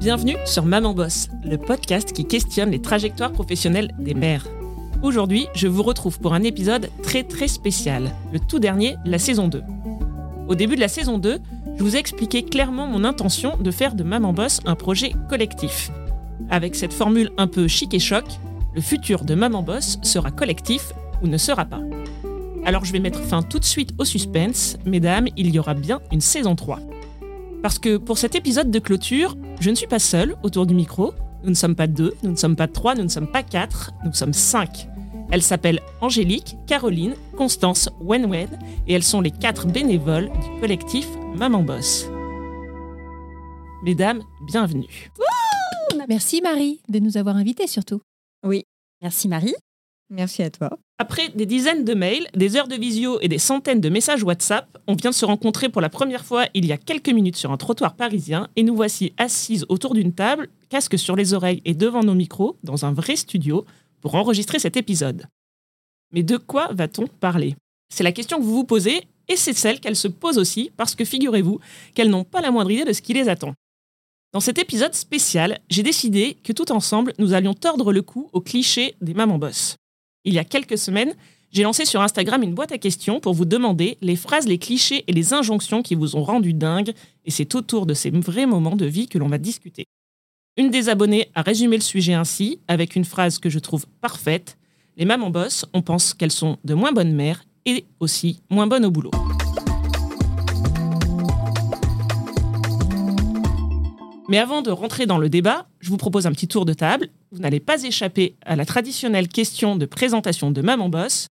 Bienvenue sur Maman Boss, le podcast qui questionne les trajectoires professionnelles des mères. Aujourd'hui, je vous retrouve pour un épisode très très spécial, le tout dernier de la saison 2. Au début de la saison 2, je vous ai expliqué clairement mon intention de faire de Maman Boss un projet collectif. Avec cette formule un peu chic et choc, le futur de Maman Boss sera collectif ou ne sera pas. Alors je vais mettre fin tout de suite au suspense, mesdames, il y aura bien une saison 3. Parce que pour cet épisode de clôture, je ne suis pas seule autour du micro. Nous ne sommes pas deux, nous ne sommes pas trois, nous ne sommes pas quatre, nous sommes cinq. Elles s'appellent Angélique, Caroline, Constance, Wenwen et elles sont les quatre bénévoles du collectif Maman Boss. Mesdames, bienvenue. Merci Marie de nous avoir invités surtout. Oui, merci Marie. Merci à toi. Après des dizaines de mails, des heures de visio et des centaines de messages WhatsApp, on vient de se rencontrer pour la première fois il y a quelques minutes sur un trottoir parisien et nous voici assises autour d'une table, casque sur les oreilles et devant nos micros, dans un vrai studio, pour enregistrer cet épisode. Mais de quoi va-t-on parler? C'est la question que vous vous posez et c'est celle qu'elles se posent aussi parce que figurez-vous qu'elles n'ont pas la moindre idée de ce qui les attend. Dans cet épisode spécial, j'ai décidé que tout ensemble, nous allions tordre le cou aux clichés des mamans boss. Il y a quelques semaines, j'ai lancé sur Instagram une boîte à questions pour vous demander les phrases, les clichés et les injonctions qui vous ont rendu dingue, et c'est autour de ces vrais moments de vie que l'on va discuter. Une des abonnées a résumé le sujet ainsi, avec une phrase que je trouve parfaite. Les mamans boss, on pense qu'elles sont de moins bonnes mères et aussi moins bonnes au boulot. Mais avant de rentrer dans le débat, je vous propose un petit tour de table. Vous n'allez pas échapper à la traditionnelle question de présentation de Maman Boss.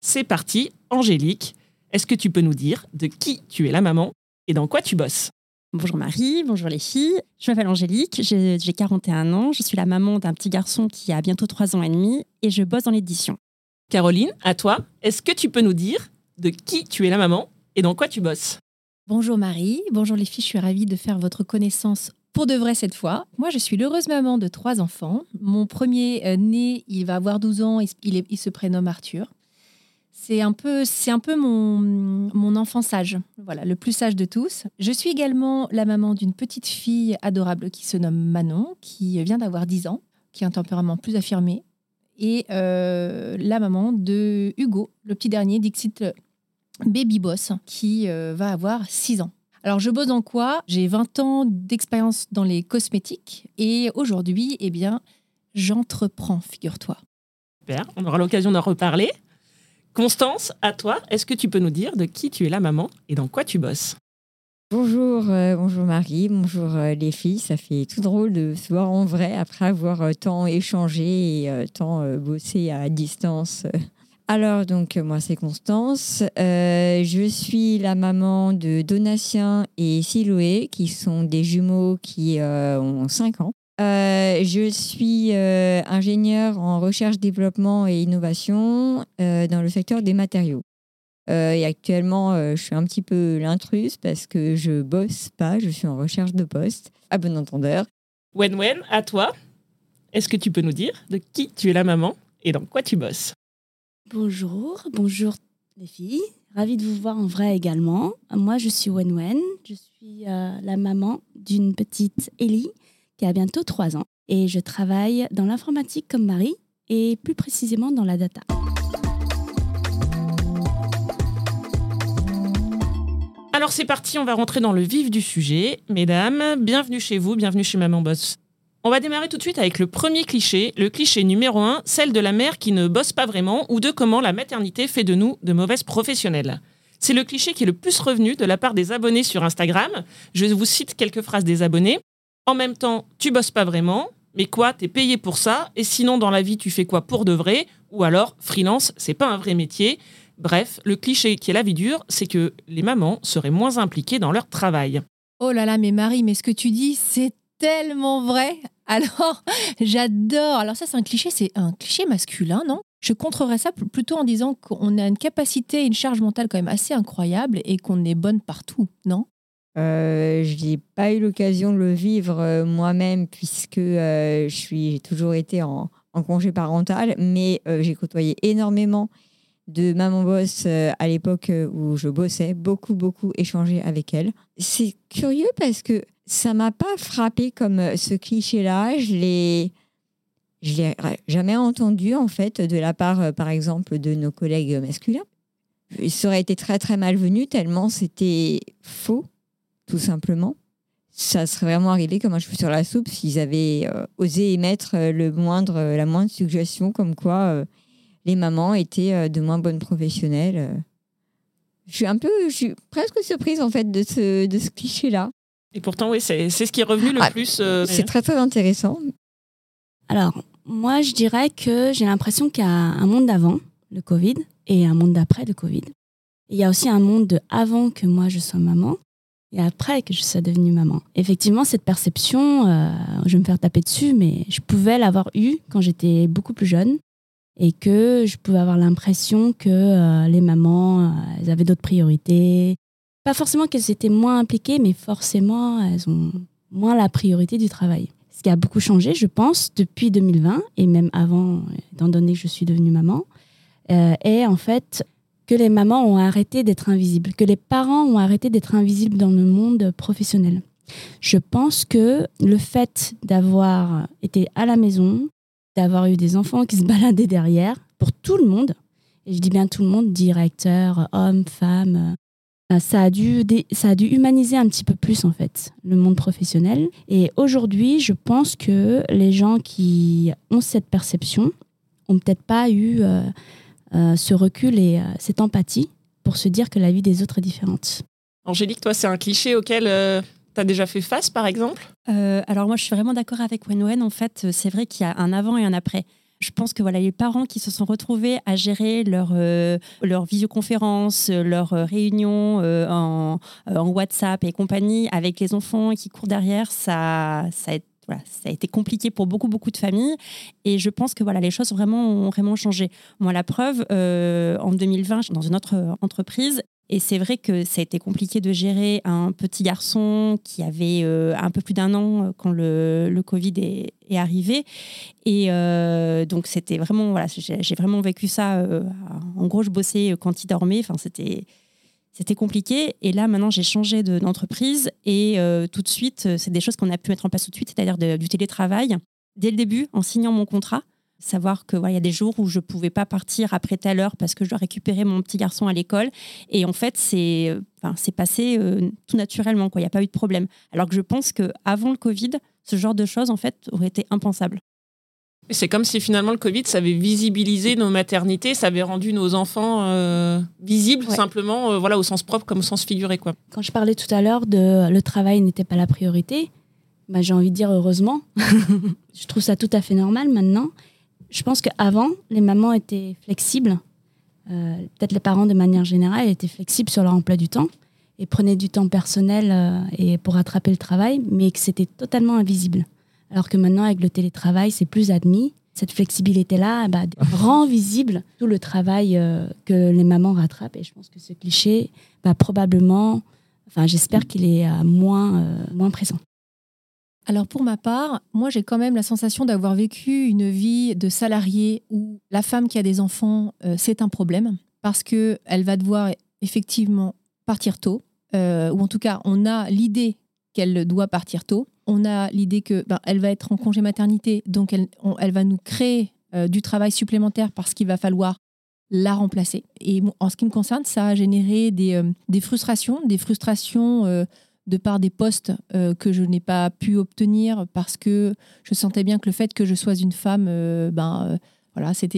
C'est parti, Angélique. Est-ce que tu peux nous dire de qui tu es la maman et dans quoi tu bosses? Bonjour Marie, bonjour les filles. Je m'appelle Angélique, j'ai 41 ans, je suis la maman d'un petit garçon qui a bientôt 3 ans et demi et je bosse dans l'édition. Caroline, à toi, est-ce que tu peux nous dire de qui tu es la maman et dans quoi tu bosses? Bonjour Marie, bonjour les filles, je suis ravie de faire votre connaissance pour de vrai cette fois. Moi, je suis l'heureuse maman de trois enfants. Mon premier euh, né, il va avoir 12 ans, il, il se prénomme Arthur. C'est un peu, c'est un peu mon, mon enfant sage, voilà, le plus sage de tous. Je suis également la maman d'une petite fille adorable qui se nomme Manon, qui vient d'avoir 10 ans, qui a un tempérament plus affirmé, et euh, la maman de Hugo, le petit dernier, Dixit Baby Boss, qui euh, va avoir 6 ans. Alors, je bosse dans quoi? J'ai 20 ans d'expérience dans les cosmétiques et aujourd'hui, eh bien, j'entreprends, figure-toi. Super, on aura l'occasion d'en reparler. Constance, à toi, est-ce que tu peux nous dire de qui tu es la maman et dans quoi tu bosses? Bonjour, euh, bonjour Marie, bonjour euh, les filles. Ça fait tout drôle de se voir en vrai après avoir euh, tant échangé et tant bossé à distance alors, donc, moi, c'est Constance. Euh, je suis la maman de Donatien et Siloé, qui sont des jumeaux qui euh, ont 5 ans. Euh, je suis ingénieure en recherche, développement et innovation dans le secteur des matériaux. et actuellement, je suis un petit peu l'intruse parce que je bosse pas, je suis en recherche de poste, à bon entendeur. Wen Wen, à toi. Est-ce que tu peux nous dire de qui tu es la maman et dans quoi tu bosses? Bonjour, bonjour les filles. Ravie de vous voir en vrai également. Moi, je suis Wen Wen. Je suis euh, la maman d'une petite Ellie qui a bientôt 3 ans. Et je travaille dans l'informatique comme Marie et plus précisément dans la data. Alors c'est parti, on va rentrer dans le vif du sujet. Mesdames, bienvenue chez vous, bienvenue chez Maman Boss. On va démarrer tout de suite avec le premier cliché, le cliché numéro un, celle de la mère qui ne bosse pas vraiment ou de comment la maternité fait de nous de mauvaises professionnelles. C'est le cliché qui est le plus revenu de la part des abonnés sur Instagram. Je vous cite quelques phrases des abonnés. En même temps, tu bosses pas vraiment, mais quoi, t'es payé pour ça, et sinon dans la vie tu fais quoi pour de vrai, ou alors freelance, c'est pas un vrai métier. Bref, le cliché qui est la vie dure, c'est que les mamans seraient moins impliquées dans leur travail. Oh là là, mais Marie, mais ce que tu dis, c'est tellement vrai. Alors, j'adore. Alors ça, c'est un cliché, c'est un cliché masculin, non? Je contrerais ça plutôt en disant qu'on a une capacité, une charge mentale quand même assez incroyable et qu'on est bonne partout, non? Euh, je n'ai pas eu l'occasion de le vivre euh, moi-même puisque euh, je suis, j'ai toujours été en, congé parental, mais j'ai côtoyé énormément de Maman Boss euh, à l'époque euh, où je bossais, beaucoup, beaucoup échangé avec elle. C'est curieux parce que ça m'a pas frappé comme euh, ce cliché-là. Je l'ai, je l'ai jamais entendu en fait de la part, par exemple, de nos collègues masculins. Ça aurait été très très malvenu tellement c'était faux, tout simplement. Ça serait vraiment arrivé comme un cheveu sur la soupe s'ils avaient osé émettre le moindre, la moindre suggestion comme quoi les mamans étaient euh, de moins bonnes professionnelles. euh. Je suis un peu, je suis presque surprise en fait de ce, de ce cliché-là. Et pourtant, oui, c'est c'est ce qui est revenu le Ah, plus. euh, C'est très très intéressant. Alors, moi, je dirais que j'ai l'impression qu'il y a un monde d'avant le Covid et un monde d'après le Covid. Il y a aussi un monde de avant que moi je sois maman et après que je sois devenue maman. Effectivement, cette perception, euh, je vais me faire taper dessus, mais je pouvais l'avoir eue quand j'étais beaucoup plus jeune et que je pouvais avoir l'impression que euh, les mamans, euh, elles avaient d'autres priorités. Pas forcément qu'elles étaient moins impliquées, mais forcément, elles ont moins la priorité du travail. Ce qui a beaucoup changé, je pense, depuis 2020 et même avant, étant donné que je suis devenue maman, euh, est en fait que les mamans ont arrêté d'être invisibles, que les parents ont arrêté d'être invisibles dans le monde professionnel. Je pense que le fait d'avoir été à la maison, d'avoir eu des enfants qui se baladaient derrière, pour tout le monde, et je dis bien tout le monde, directeur, hommes, femmes, euh, ça a, dû ça a dû humaniser un petit peu plus en fait le monde professionnel. Et aujourd'hui, je pense que les gens qui ont cette perception ont peut-être pas eu euh, euh, ce recul et cette empathie pour se dire que la vie des autres est différente. Angélique, toi, c'est un cliché auquel tu as déjà fait face, par exemple? Euh, alors moi, je suis vraiment d'accord avec Wenwen. En fait, c'est vrai qu'il y a un avant et un après. Je pense que voilà, les parents qui se sont retrouvés à gérer leur, euh, leur visioconférence, leurs euh, réunions euh, en, WhatsApp et compagnie avec les enfants qui courent derrière, ça, a, été compliqué pour beaucoup, beaucoup de familles. Et je pense que voilà, les choses vraiment ont vraiment changé. Moi, la preuve, en 2020, je suis dans une autre entreprise et c'est vrai que ça a été compliqué de gérer un petit garçon qui avait euh, un peu plus d'un an euh, quand le, Covid est, arrivé. Et euh, donc, c'était vraiment, voilà, j'ai vraiment vécu ça. en gros, je bossais quand il dormait. Enfin, c'était. C'était compliqué et là maintenant j'ai changé de- d'entreprise et tout de suite c'est des choses qu'on a pu mettre en place tout de suite, c'est-à-dire du télétravail. Dès le début, en signant mon contrat, savoir que voilà, il y a des jours où je pouvais pas partir après telle heure parce que je dois récupérer mon petit garçon à l'école et en fait, c'est euh, enfin, c'est passé euh, tout naturellement. quoi. Il n'y a pas eu de problème. Alors que je pense qu'avant le Covid, ce genre de choses, en fait, aurait été impensable. C'est comme si finalement le Covid, ça avait visibilisé nos maternités, ça avait rendu nos enfants euh, visibles Ouais. simplement, euh, voilà, au sens propre comme au sens figuré. Quoi. Quand je parlais tout à l'heure de le travail n'était pas la priorité, bah, j'ai envie de dire heureusement. je trouve ça tout à fait normal maintenant. Je pense qu'avant, les mamans étaient flexibles. Euh, Peut-être les parents, de manière générale, étaient flexibles sur leur emploi du temps et prenaient du temps personnel euh, et pour rattraper le travail, mais que c'était totalement invisible. Alors que maintenant, avec le télétravail, c'est plus admis. Cette flexibilité-là bah, rend visible tout le travail euh, que les mamans rattrapent. Et je pense que ce cliché va probablement Enfin, j'espère qu'il est moins, moins présent. Alors pour ma part, moi j'ai quand même la sensation d'avoir vécu une vie de salarié où la femme qui a des enfants, euh, c'est un problème parce que elle va devoir effectivement partir tôt, euh, ou en tout cas on a l'idée qu'elle doit partir tôt. On a l'idée que ben, elle va être en congé maternité, donc elle, va nous créer euh, du travail supplémentaire parce qu'il va falloir la remplacer. Et en ce qui me concerne, ça a généré des, frustrations, des frustrations de par des postes euh, que je n'ai pas pu obtenir parce que je sentais bien que le fait que je sois une femme, euh, ben euh,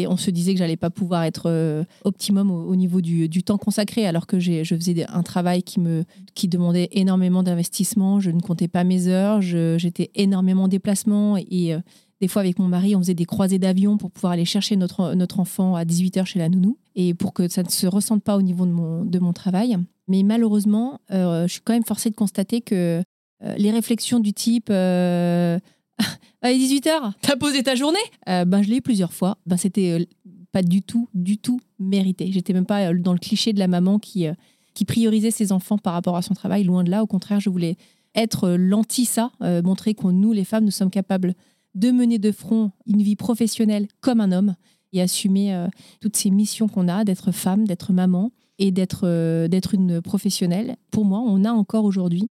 on se disait que j'allais pas pouvoir être optimum au, au niveau du, temps consacré, alors que j'ai, je faisais un travail qui me, qui demandait énormément d'investissement. Je ne comptais pas mes heures, je- j'étais énormément en déplacement et des fois, avec mon mari, on faisait des croisées d'avion pour pouvoir aller chercher notre, notre enfant à 18h chez la nounou et pour que ça ne se ressente pas au niveau de mon, de mon travail. Mais malheureusement, euh, je suis quand même forcée de constater que euh, les réflexions du type euh, Allez, 18h, t'as posé ta journée? Euh, ben, Je l'ai eu plusieurs fois. Ben, C'était pas du tout, du tout mérité. J'étais même pas dans le cliché de la maman qui, qui priorisait ses enfants par rapport à son travail. Loin de là, au contraire, je voulais être l'anti-ça, montrer que nous, les femmes, nous sommes capables de mener de front une vie professionnelle comme un homme et assumer toutes ces missions qu'on a d'être femme, d'être maman et d'être euh, une professionnelle. Pour moi, on a encore aujourd'hui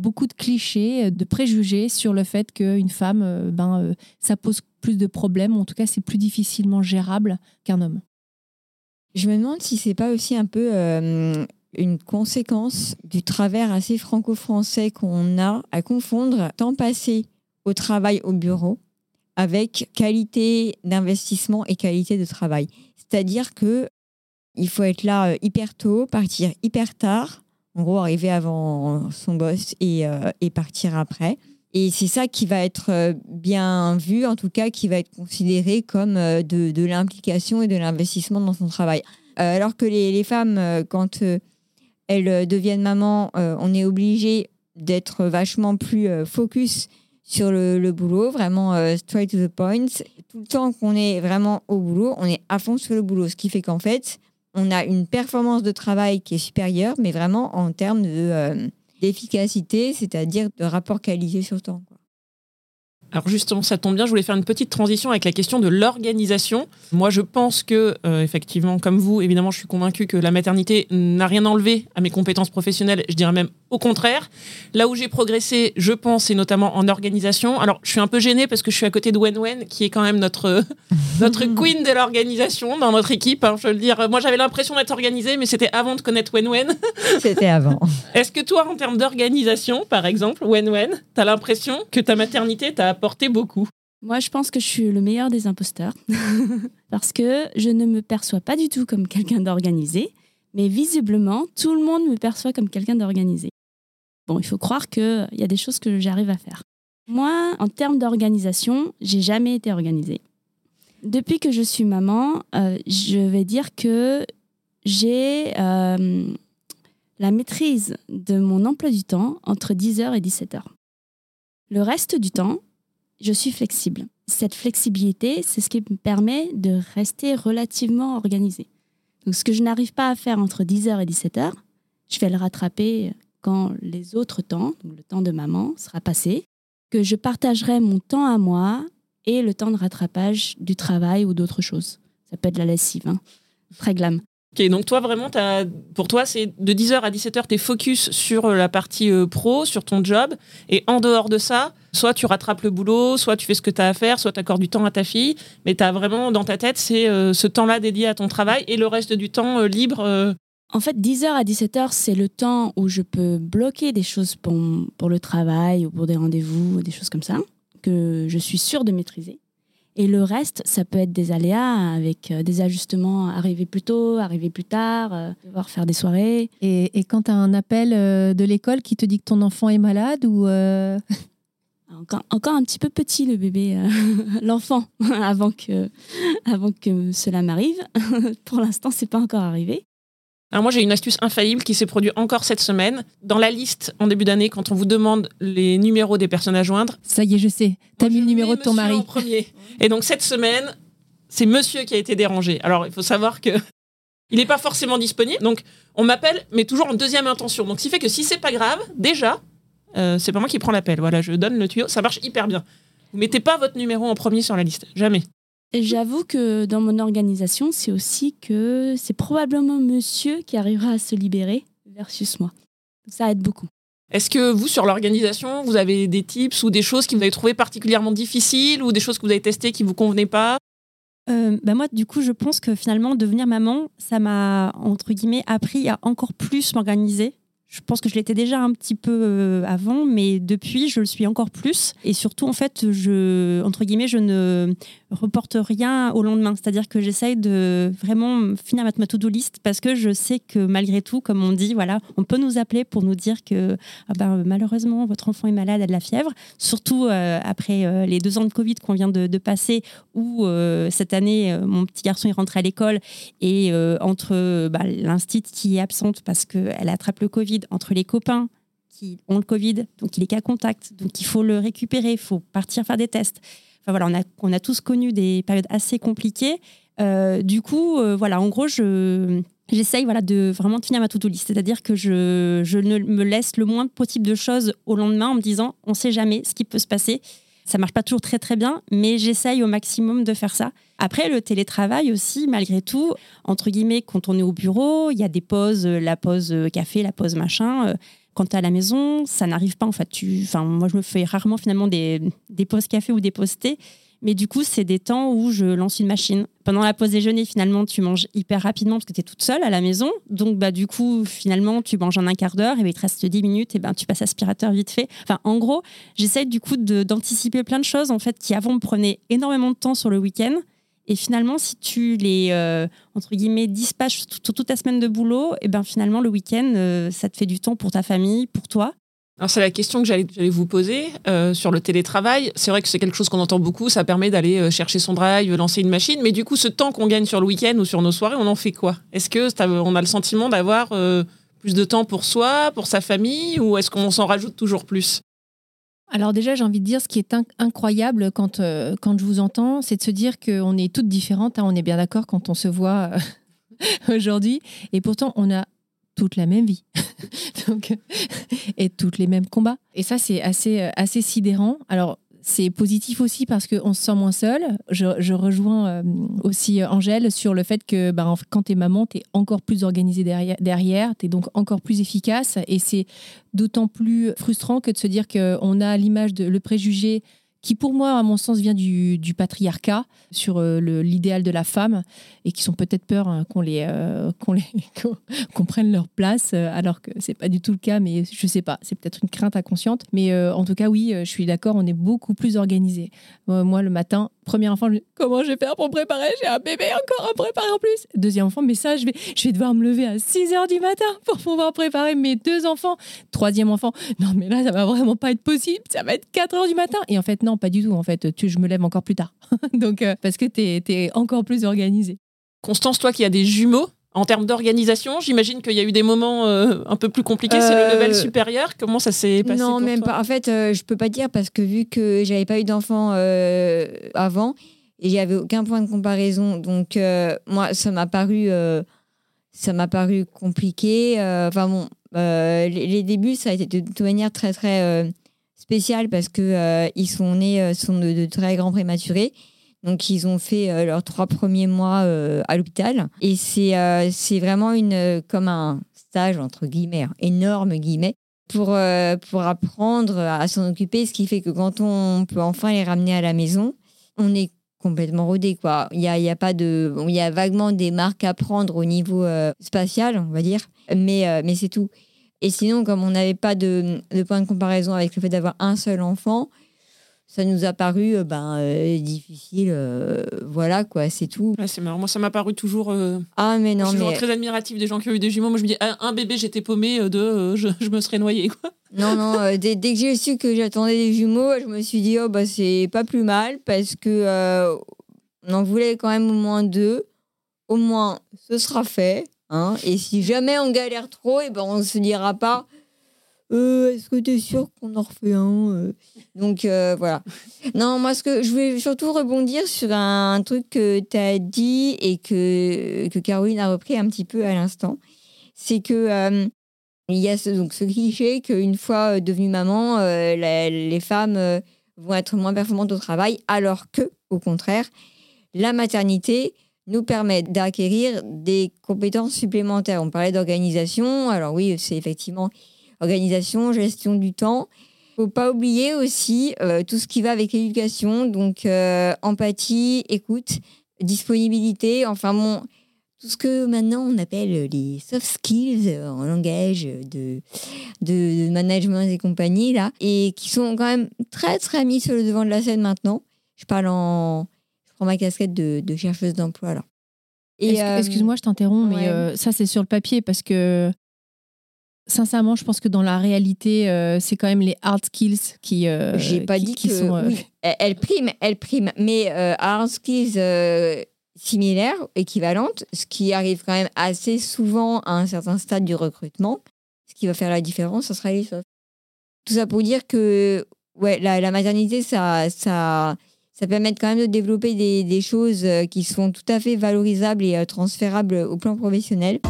beaucoup de clichés, de préjugés sur le fait qu'une femme, euh, ben, euh, ça pose plus de problèmes, en tout cas, c'est plus difficilement gérable qu'un homme. Je me demande si c'est pas aussi un peu euh, une conséquence du travers assez franco-français qu'on a à confondre temps passé au travail au bureau avec qualité d'investissement et qualité de travail. C'est-à-dire que il faut être là euh, hyper tôt, partir hyper tard, en gros arriver avant son boss et, euh, et partir après. Et c'est ça qui va être euh, bien vu, en tout cas qui va être considéré comme de, de l'implication et de l'investissement dans son travail. Alors que les, les femmes, quand elles deviennent mamans, on est obligé d'être vachement plus focus sur le, le boulot, vraiment straight to the point. Tout le temps qu'on est vraiment au boulot, on est à fond sur le boulot, ce qui fait qu'en fait, on a une performance de travail qui est supérieure, mais vraiment en termes euh, d'efficacité, c'est-à-dire de rapport qualité sur temps. Alors justement, ça tombe bien, je voulais faire une petite transition avec la question de l'organisation. Moi, je pense que, euh, effectivement, comme vous, évidemment, je suis convaincue que la maternité n'a rien enlevé à mes compétences professionnelles, je dirais même au contraire. Là où j'ai progressé, je pense, c'est notamment en organisation. Alors, je suis un peu gênée parce que je suis à côté de Wen Wen, qui est quand même notre, notre queen de l'organisation dans notre équipe. hein, je veux le dire, moi, j'avais l'impression d'être organisée, mais c'était avant de connaître Wen Wen. C'était avant. Est-ce que toi, en termes d'organisation, par exemple, Wen Wen, t'as l'impression que ta maternité t'a apporté beaucoup Moi, je pense que je suis le meilleur des imposteurs parce que je ne me perçois pas du tout comme quelqu'un d'organisé, mais visiblement, tout le monde me perçoit comme quelqu'un d'organisé. Bon, il faut croire qu'il y a des choses que j'arrive à faire. Moi, en termes d'organisation, j'ai jamais été organisée. Depuis que je suis maman, euh, je vais dire que j'ai euh, la maîtrise de mon emploi du temps entre 10h et 17h. Le reste du temps, je suis flexible. Cette flexibilité, c'est ce qui me permet de rester relativement organisée. Donc, ce que je n'arrive pas à faire entre 10h et 17h, je vais le rattraper quand les autres temps, donc le temps de maman, sera passé, que je partagerai mon temps à moi et le temps de rattrapage du travail ou d'autres choses. Ça peut être la lessive, hein. très. Ok, donc toi vraiment, pour toi, c'est de 10h à 17h, tu es focus sur euh, la partie euh, pro, sur ton job, et en dehors de ça, soit tu rattrapes le boulot, soit tu fais ce que tu as à faire, soit tu accordes du temps à ta fille, mais tu as vraiment dans ta tête, c'est euh, ce temps-là dédié à ton travail, et le reste du temps libre. En fait, 10h à 17h, c'est le temps où je peux bloquer des choses pour, pour le travail ou pour des rendez-vous, ou des choses comme ça, que je suis sûre de maîtriser. Et le reste, ça peut être des aléas avec euh, des ajustements, arriver plus tôt, arriver plus tard, euh, devoir faire des soirées. Et, et quand tu as un appel euh, de l'école qui te dit que ton enfant est malade ou euh, Encore, encore un petit peu petit le bébé, l'enfant, avant que, avant que cela m'arrive. pour l'instant, c'est pas encore arrivé. Alors moi, j'ai une astuce infaillible qui s'est produite encore cette semaine. Dans la liste, en début d'année, quand on vous demande les numéros des personnes à joindre, ça y est, je sais, tu as Moi, mis le numéro de ton mari. en premier. Et donc cette semaine, c'est monsieur qui a été dérangé. Alors il faut savoir que il n'est pas forcément disponible. Donc on m'appelle, mais toujours en deuxième intention. Donc ce qui fait que si c'est pas grave, déjà, euh, c'est pas moi qui prends l'appel. Voilà, je donne le tuyau. Ça marche hyper bien. Vous mettez pas votre numéro en premier sur la liste, jamais. J'avoue que dans mon organisation, c'est aussi que c'est probablement monsieur qui arrivera à se libérer versus moi. Ça aide beaucoup. Est-ce que vous, sur l'organisation, vous avez des tips ou des choses que vous avez trouvées particulièrement difficiles ou des choses que vous avez testées qui vous convenaient pas? Euh, bah moi, du coup, je pense que finalement, devenir maman, ça m'a, entre guillemets, appris à encore plus m'organiser. Je pense que je l'étais déjà un petit peu euh, avant, mais depuis, je le suis encore plus. Et surtout, en fait, je, entre guillemets, je ne reporte rien au lendemain. C'est-à-dire que j'essaye de vraiment finir ma, to-do list parce que je sais que malgré tout, comme on dit, voilà, on peut nous appeler pour nous dire que ah ben, malheureusement, votre enfant est malade, a de la fièvre. Surtout euh, après euh, les deux ans de Covid qu'on vient de, passer, où euh, cette année, mon petit garçon est rentré à l'école et entre bah, l'instit qui est absente parce qu'elle attrape le Covid, entre les copains ont le Covid, donc il est cas contact, donc il faut le récupérer, il faut partir faire des tests. Enfin voilà, on a, on a tous connu des périodes assez compliquées. Euh, du coup, euh, voilà, en gros, je, j'essaye voilà, de vraiment de finir ma to-do list. C'est-à-dire que je, je ne me laisse le moins possible de choses au lendemain en me disant on sait jamais ce qui peut se passer. Ça marche pas toujours très très bien, mais j'essaye au maximum de faire ça. Après, le télétravail aussi, malgré tout, entre guillemets, quand on est au bureau, il y a des pauses, la pause café, la pause machin. Quand tu es à la maison, ça n'arrive pas en fait. Tu, enfin, moi, je me fais rarement finalement des, des pauses café ou des pauses thé. Mais du coup, c'est des temps où je lance une machine. Pendant la pause déjeuner, finalement, tu manges hyper rapidement parce que tu es toute seule à la maison. Donc, bah, du coup, finalement, tu manges en un quart d'heure et ben, il te reste 10 minutes et ben, tu passes aspirateur vite fait. Enfin, en gros, j'essaie du coup d'anticiper plein de choses en fait qui avant me prenaient énormément de temps sur le week-end. Et finalement, si tu les, euh, entre guillemets, dispatches toute, ta semaine de boulot, et ben finalement, le week-end, euh, ça te fait du temps pour ta famille, pour toi. Alors c'est la question que j'allais vous poser euh, sur le télétravail. C'est vrai que c'est quelque chose qu'on entend beaucoup, ça permet d'aller chercher son drive, lancer une machine, mais du coup ce temps qu'on gagne sur le week-end ou sur nos soirées, on en fait quoi? Est-ce que on a le sentiment d'avoir plus de temps pour soi, pour sa famille, ou est-ce qu'on s'en rajoute toujours plus? Alors déjà, j'ai envie de dire, ce qui est incroyable quand, quand je vous entends, c'est de se dire qu'on est toutes différentes. Hein. on est bien d'accord quand on se voit aujourd'hui. Et pourtant, on a toute la même vie et toutes les mêmes combats. Et ça, c'est assez, euh, assez sidérant. Alors, c'est positif aussi parce qu'on se sent moins seul. Je, rejoins euh, aussi euh, Angèle sur le fait que bah, quand tu maman, tu encore plus organisée derrière, derrière tu donc encore plus efficace. Et c'est d'autant plus frustrant que de se dire qu'on a l'image de le préjugé qui pour moi, à mon sens, vient du, patriarcat sur euh, l'idéal de la femme et qui sont peut-être peur hein, qu'on les, euh, qu'on les qu'on prenne leur place, euh, alors que c'est pas du tout le cas. Mais je sais pas, c'est peut-être une crainte inconsciente. Mais en tout cas, oui, je suis d'accord, on est beaucoup plus organisé. moi, le matin, premier enfant, comment je vais faire pour préparer? J'ai un bébé encore à préparer en plus. Deuxième enfant, mais ça, je vais, devoir me lever à 6 heures du matin pour pouvoir préparer mes deux enfants. Troisième enfant, non, mais là, ça va vraiment pas être possible. Ça va être 4 heures du matin. Et en fait, non, pas du tout. En fait, je me lève encore plus tard. Donc, euh, parce que tu es, encore plus organisé. Constance, toi qui as des jumeaux, en termes d'organisation, j'imagine qu'il y a eu des moments euh, un peu plus compliqués. C'est le level euh, supérieur. Comment ça s'est passé Non, même pas. En fait, je peux pas dire parce que vu que j'avais pas eu d'enfant avant et j'avais aucun point de comparaison, donc moi, ça m'a paru, ça m'a paru compliqué. Enfin bon, les, les, débuts, ça a été de toute manière très très spécial parce que euh, ils sont nés euh, sont de, très grands prématurés. Donc, ils ont fait euh, leurs trois premiers mois à l'hôpital. Et c'est c'est vraiment une, comme un stage, entre guillemets, énorme guillemets, pour, pour apprendre à s'en occuper. Ce qui fait que quand on peut enfin les ramener à la maison, on est complètement rodé. Quoi. Il y a, y a de, y a vaguement des marques à prendre au niveau spatial, on va dire, mais, mais c'est tout. Et sinon, comme on n'avait pas de, point de comparaison avec le fait d'avoir un seul enfant, ça nous a paru euh, ben, euh, difficile. Euh, voilà, quoi, c'est tout. c'est marrant. Moi, ça m'a paru toujours. ah, mais non, je suis toujours très admiratif des gens qui ont eu des jumeaux. Moi, je me dis, un, bébé, j'étais paumée, deux, je, je, me serais noyée, quoi. Non, non, dès, dès, que j'ai su que j'attendais des jumeaux, je me suis dit, oh, bah, c'est pas plus mal parce que on en voulait quand même au moins deux. Au moins, ce sera fait. Hein. et si jamais on galère trop, et eh ben on se dira pas euh, est-ce que tu es sûr qu'on en refait un euh? Donc euh, voilà. Non, moi, ce que je voulais surtout rebondir sur un, truc que tu as dit et que, que Caroline a repris un petit peu à l'instant. C'est que il y a ce, donc, ce cliché qu'une fois devenue maman, les femmes vont être moins performantes au travail, alors que, au contraire, la maternité, nous permet d'acquérir des compétences supplémentaires. On parlait d'organisation. Alors oui, c'est effectivement organisation, gestion du temps. Il ne faut pas oublier aussi euh, tout ce qui va avec l'éducation, donc euh, empathie, écoute, disponibilité, enfin bon, tout ce que maintenant on appelle les soft skills en langage de, de, management et compagnie, là, et qui sont quand même très très mis sur le devant de la scène maintenant. Je parle en, ma casquette de, chercheuse d'emploi là. Euh, excuse-moi, je t'interromps, mais euh, ça c'est sur le papier parce que sincèrement, je pense que dans la réalité, euh, c'est quand même les hard skills qui. J'ai pas dit qui que sont, oui, elle prime, elle prime, mais hard skills similaires, équivalentes, ce qui arrive quand même assez souvent à un certain stade du recrutement. Ce qui va faire la différence, ce sera les soft. Tout ça pour dire que ouais, la, la maternité, ça, ça, ça permet quand même de développer des, choses euh, qui sont tout à fait valorisables et euh, transférables au plan professionnel.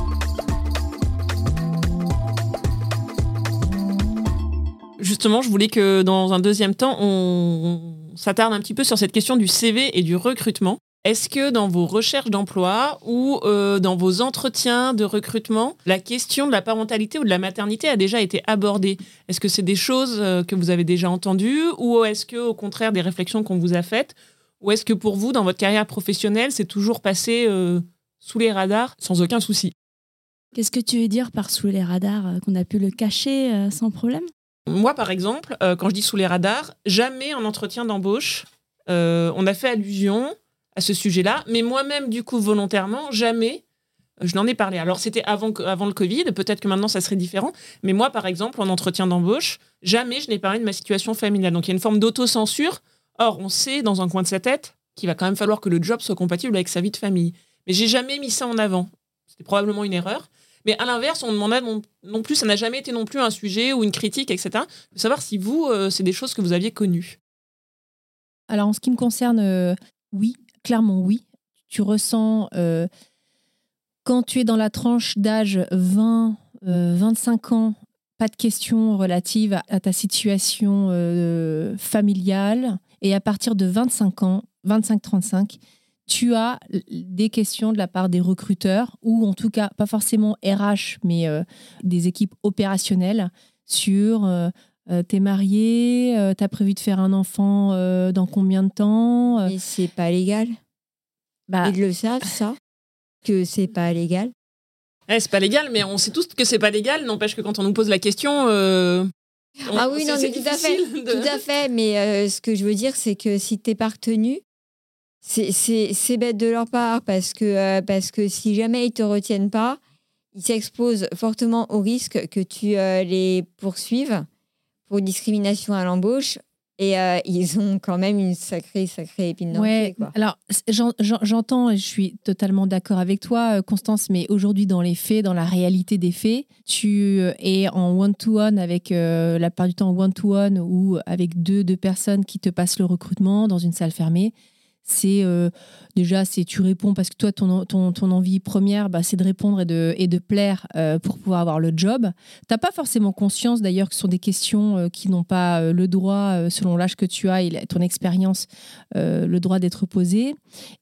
Justement, je voulais que dans un deuxième temps, on s'attarde un petit peu sur cette question du CV et du recrutement. Est-ce que dans vos recherches d'emploi ou euh, dans vos entretiens de recrutement, la question de la parentalité ou de la maternité a déjà été abordée? Est-ce que c'est des choses euh, que vous avez déjà entendues ou est-ce que au contraire des réflexions qu'on vous a faites? Ou est-ce que pour vous dans votre carrière professionnelle, c'est toujours passé euh, sous les radars sans aucun souci? Qu'est-ce que tu veux dire par sous les radars qu'on a pu le cacher sans problème? Moi par exemple, quand je dis sous les radars, jamais en entretien d'embauche on a fait allusion à ce sujet-là. Mais moi-même, du coup, volontairement, jamais je n'en ai parlé. Alors, c'était avant, avant le Covid, peut-être que maintenant ça serait différent. Mais moi, par exemple, en entretien d'embauche, jamais je n'ai parlé de ma situation familiale. Donc, il y a une forme d'autocensure. Or, on sait dans un coin de sa tête qu'il va quand même falloir que le job soit compatible avec sa vie de famille. Mais j'ai jamais mis ça en avant. C'était probablement une erreur. Mais à l'inverse, on demandait non, non plus, ça n'a jamais été non plus un sujet ou une critique, etc. De savoir si vous, euh, c'est des choses que vous aviez connues. Alors, en ce qui me concerne, euh, oui, clairement oui. Tu ressens, euh, quand tu es dans la tranche d'âge 20, 25 euh, ans, pas de questions relatives à, ta situation familiale. Et à partir de 25 ans, 25-35, tu as des questions de la part des recruteurs, ou en tout cas, pas forcément RH, mais des équipes opérationnelles sur t'es marié, t'as prévu de faire un enfant dans combien de temps Et c'est pas légal bah... Ils le savent, ça Que c'est pas légal eh, C'est pas légal, mais on sait tous que c'est pas légal. N'empêche que quand on nous pose la question. Euh, ah oui, non, mais tout à fait. Tout à fait. Mais euh, ce que je veux dire, c'est que si t'es pas retenu, c'est bête de leur part parce que, euh, parce que si jamais ils te retiennent pas, ils s'exposent fortement au risque que tu les poursuives pour discrimination à l'embauche et euh, ils ont quand même une sacrée, sacrée épine dans ouais, Alors, j'entends et je suis totalement d'accord avec toi, euh, Constance, mais aujourd'hui, dans les faits, dans la réalité des faits, tu euh, es en one-to-one avec, la part du temps, one-to-one ou avec deux, deux personnes qui te passent le recrutement dans une salle fermée c'est euh, déjà c'est tu réponds parce que toi ton, ton, ton envie première bah, c'est de répondre et de, et de plaire euh, pour pouvoir avoir le job. T'as pas forcément conscience d'ailleurs que ce sont des questions euh, qui n'ont pas le droit selon l'âge que tu as et ton expérience le droit d'être posées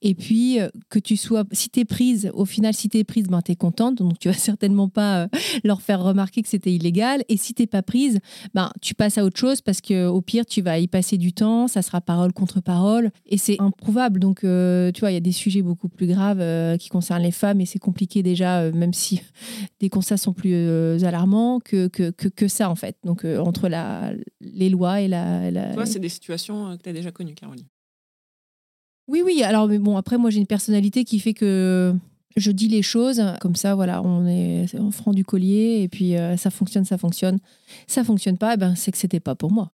et puis que tu sois si tu es prise au final si tu es prise ben, tu es contente. Donc tu vas certainement pas leur faire remarquer que c'était illégal. Et si t'es pas prise ben, tu passes à autre chose parce que au pire tu vas y passer du temps. Ça sera parole contre parole. Et c'est un donc, euh, tu vois, il y a des sujets beaucoup plus graves euh, qui concernent les femmes et c'est compliqué déjà, euh, même si des constats sont plus alarmants, que, que, que, ça, en fait. Donc, entre la, les lois et la. la... Toi, c'est des situations que tu as déjà connues, Caroline. Oui, oui. Alors, mais bon, après, moi, j'ai une personnalité qui fait que je dis les choses comme ça voilà on est en franc du collier et puis ça fonctionne ça fonctionne ça fonctionne pas eh ben c'est que c'était pas pour moi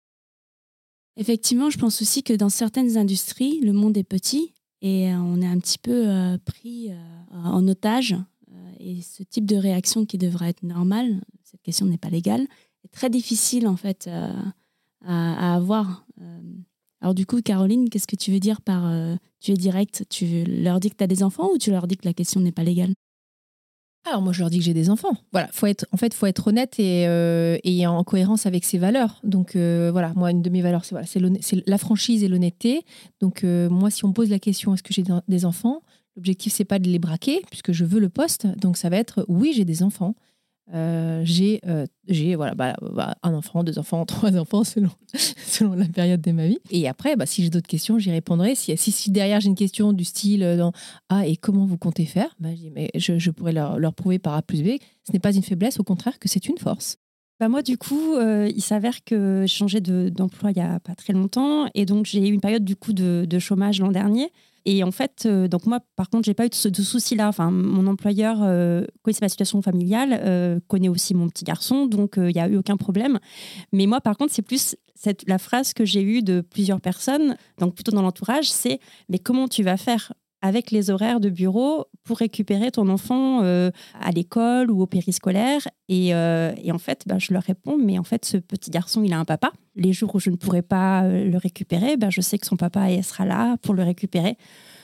Effectivement, je pense aussi que dans certaines industries, le monde est petit et euh, on est un petit peu euh, pris euh, en otage. et ce type de réaction qui devrait être normale, cette question n'est pas légale, est très difficile en fait à, avoir. Alors du coup, Caroline, qu'est-ce que tu veux dire par tu es direct Tu leur dis que tu as des enfants ou tu leur dis que la question n'est pas légale? Alors moi je leur dis que j'ai des enfants. Voilà, faut en fait faut être honnête et, euh, et en cohérence avec ses valeurs. Donc euh, voilà, moi une de mes valeurs c'est la franchise et l'honnêteté. Donc euh, moi si on pose la question est-ce que j'ai des enfants, l'objectif c'est pas de les braquer puisque je veux le poste. Donc ça va être oui j'ai des enfants. Euh, j'ai euh, j'ai voilà bah, bah, un enfant, deux enfants, trois enfants selon selon la période de ma vie. Et après, bah, si j'ai d'autres questions, j'y répondrai. Si, si, si derrière j'ai une question du style euh, ah et comment vous comptez faire, bah, je, je, pourrais leur, prouver par A plus B. Ce n'est pas une faiblesse, au contraire que c'est une force. Bah moi, du coup, il s'avère que j'ai changé d'emploi il n'y a pas très longtemps. Et donc, j'ai eu une période du coup de chômage l'an dernier. Et en fait, euh, donc moi, par contre, j'ai pas eu de, de souci-là. Enfin, mon employeur euh, connaît ma situation familiale, euh, connaît aussi mon petit garçon, donc il n'y a eu aucun problème. Mais moi, par contre, c'est plus la phrase que j'ai eue de plusieurs personnes, donc plutôt dans l'entourage, c'est mais comment tu vas faire avec les horaires de bureau pour récupérer ton enfant euh, à l'école ou au périscolaire. Et, euh, et en fait, bah, je leur réponds, mais en fait, ce petit garçon, il a un papa. Les jours où je ne pourrai pas euh, le récupérer, bah, je sais que son papa sera là pour le récupérer.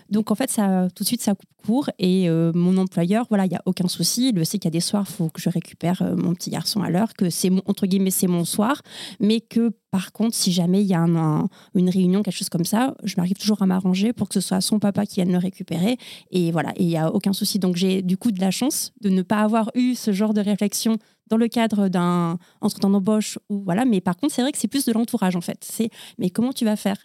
Donc en fait, ça, tout de suite, ça coupe court. Et euh, mon employeur, voilà, il n'y a aucun souci. Il le sait qu'il y a des soirs, il faut que je récupère euh, mon petit garçon à l'heure, que c'est, mon- entre guillemets, c'est mon soir. Mais que par contre, si jamais il y a un- un- une réunion, quelque chose comme ça, je m'arrive toujours à m'arranger pour que ce soit son papa qui vienne le récupérer. Et voilà, et il n'y a aucun souci. Donc j'ai du coup de la chance de ne pas avoir eu ce genre de réflexion dans le cadre d'un entretien d'embauche ou voilà mais par contre c'est vrai que c'est plus de l'entourage en fait c'est mais comment tu vas faire?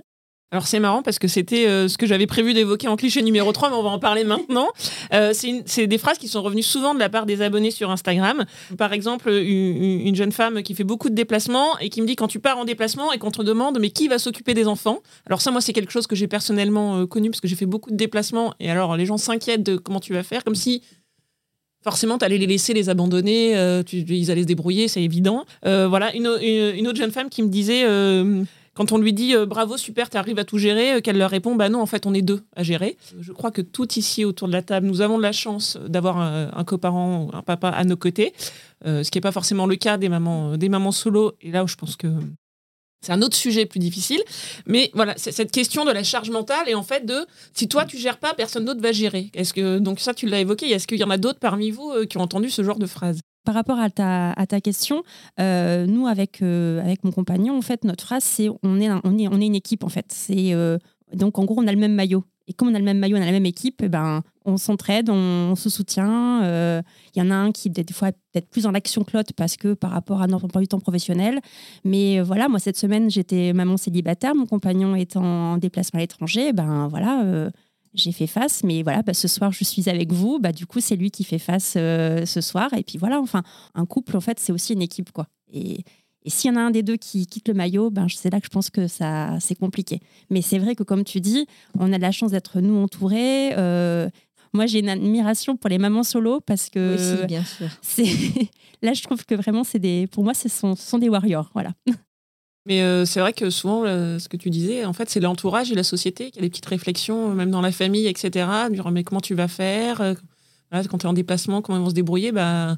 Alors c'est marrant parce que c'était euh, ce que j'avais prévu d'évoquer en cliché numéro 3, mais on va en parler maintenant. Euh, c'est des phrases qui sont revenues souvent de la part des abonnés sur Instagram. Par exemple, une, une jeune femme qui fait beaucoup de déplacements et qui me dit quand tu pars en déplacement et qu'on te demande mais qui va s'occuper des enfants? Alors ça, moi, c'est quelque chose que j'ai personnellement euh, connu parce que j'ai fait beaucoup de déplacements et alors les gens s'inquiètent de comment tu vas faire, comme si forcément, tu allais les laisser les abandonner, ils allaient se débrouiller, c'est évident. Voilà, une, autre jeune femme qui me disait, quand on lui dit euh, bravo, super, tu arrives à tout gérer, euh, qu'elle leur répond, bah non, en fait, on est deux à gérer. Je crois que tout ici autour de la table, nous avons de la chance d'avoir un, coparent, un papa à nos côtés, euh, ce qui n'est pas forcément le cas des mamans, solo. Et là je pense que c'est un autre sujet plus difficile. Mais voilà, c'est cette question de la charge mentale et en fait de si toi tu gères pas, personne d'autre va gérer. Est-ce que donc ça tu l'as évoqué Est-ce qu'il y en a d'autres parmi vous euh, qui ont entendu ce genre de phrase? Par rapport à ta, question, euh, nous, avec, euh, avec mon compagnon, en fait, notre phrase, c'est on est, on est, on est une équipe, en fait. Euh, donc, en gros, on a le même maillot. Et comme on a le même maillot, on a la même équipe, eh ben, on s'entraide, on, on se soutient. Il y en a un qui, des fois, peut-être plus en action que parce que par rapport à notre emploi du temps professionnel. Mais voilà, moi, cette semaine, j'étais maman célibataire, mon compagnon est en déplacement à l'étranger. Ben voilà, j'ai fait face, mais voilà, bah, ce soir je suis avec vous, bah, du coup c'est lui qui fait face euh, ce soir, et puis voilà, enfin, un couple en fait c'est aussi une équipe quoi. Et, et s'il y en a un des deux qui quitte le maillot, ben, c'est là que je pense que ça c'est compliqué. Mais c'est vrai que comme tu dis, on a de la chance d'être nous entourés. euh, moi j'ai une admiration pour les mamans solo parce que Aussi, bien sûr. là je trouve que vraiment c'est des, pour moi ce sont, ce sont des warriors, voilà. Mais euh, c'est vrai que souvent, euh, ce que tu disais, en fait, c'est l'entourage et la société qui a des petites réflexions, euh, même dans la famille, etc. Genre, mais comment tu vas faire Quand tu es en déplacement, comment ils vont se débrouiller bah,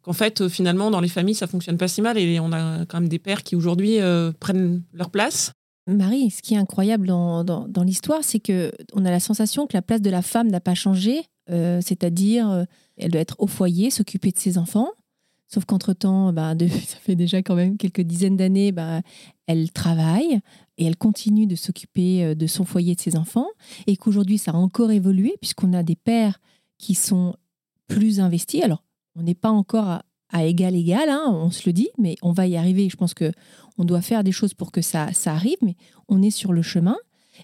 Qu'en fait, finalement, dans les familles, ça fonctionne pas si mal. Et on a quand même des pères qui, aujourd'hui, prennent leur place. Marie, ce qui est incroyable dans, dans- l'histoire, c'est que on a la sensation que la place de la femme n'a pas changé, c'est-à-dire elle doit être au foyer, s'occuper de ses enfants. Sauf qu'entre-temps, bah, ça fait déjà quand même quelques dizaines d'années, bah, elle travaille et elle continue de s'occuper euh, de son foyer de ses enfants. Et qu'aujourd'hui, ça a encore évolué puisqu'on a des pères qui sont plus investis. Alors, on n'est pas encore à, égal égal, hein, on se le dit, mais on va y arriver. Je pense que on doit faire des choses pour que ça, ça arrive, mais on est sur le chemin.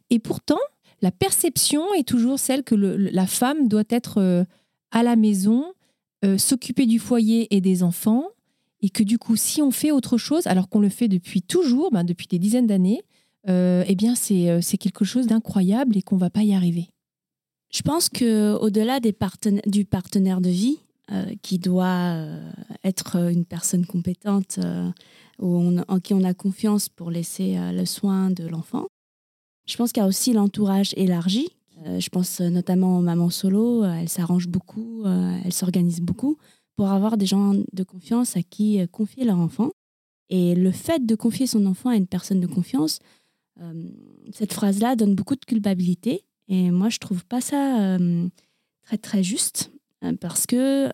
Et pourtant, la perception est toujours celle que la femme doit être euh, à la maison, euh, s'occuper du foyer et des enfants, et que du coup, si on fait autre chose, alors qu'on le fait depuis toujours, ben, depuis des dizaines d'années, euh, eh bien, c'est euh, c'est quelque chose d'incroyable et qu'on va pas y arriver. Je pense que au-delà des du partenaire de vie, qui doit être une personne compétente, où en qui on a confiance pour laisser le soin de l'enfant, je pense qu'il y a aussi l'entourage élargi. Euh, je pense notamment aux mamans solo, euh, elles s'arrangent beaucoup, euh, elles s'organisent beaucoup pour avoir des gens de confiance à qui euh, confier leur enfant. Et le fait de confier son enfant à une personne de confiance, euh, cette phrase-là donne beaucoup de culpabilité. Et moi, je trouve pas ça euh, très très juste euh, parce que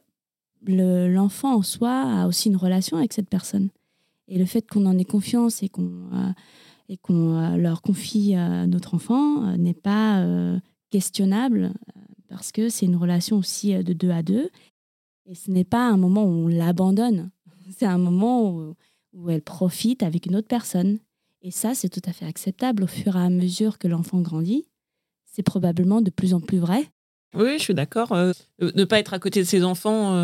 le- l'enfant en soi a aussi une relation avec cette personne. Et le fait qu'on en ait confiance et qu'on euh, euh, leur confie euh, notre enfant euh, n'est pas euh, questionnable euh, parce que c'est une relation aussi euh, de deux à deux. Et ce n'est pas un moment où on l'abandonne. C'est un moment où, elle profite avec une autre personne. Et ça, c'est tout à fait acceptable au fur et à mesure que l'enfant grandit. C'est probablement de plus en plus vrai. Oui, je suis d'accord. Euh, ne pas être à côté de ses enfants,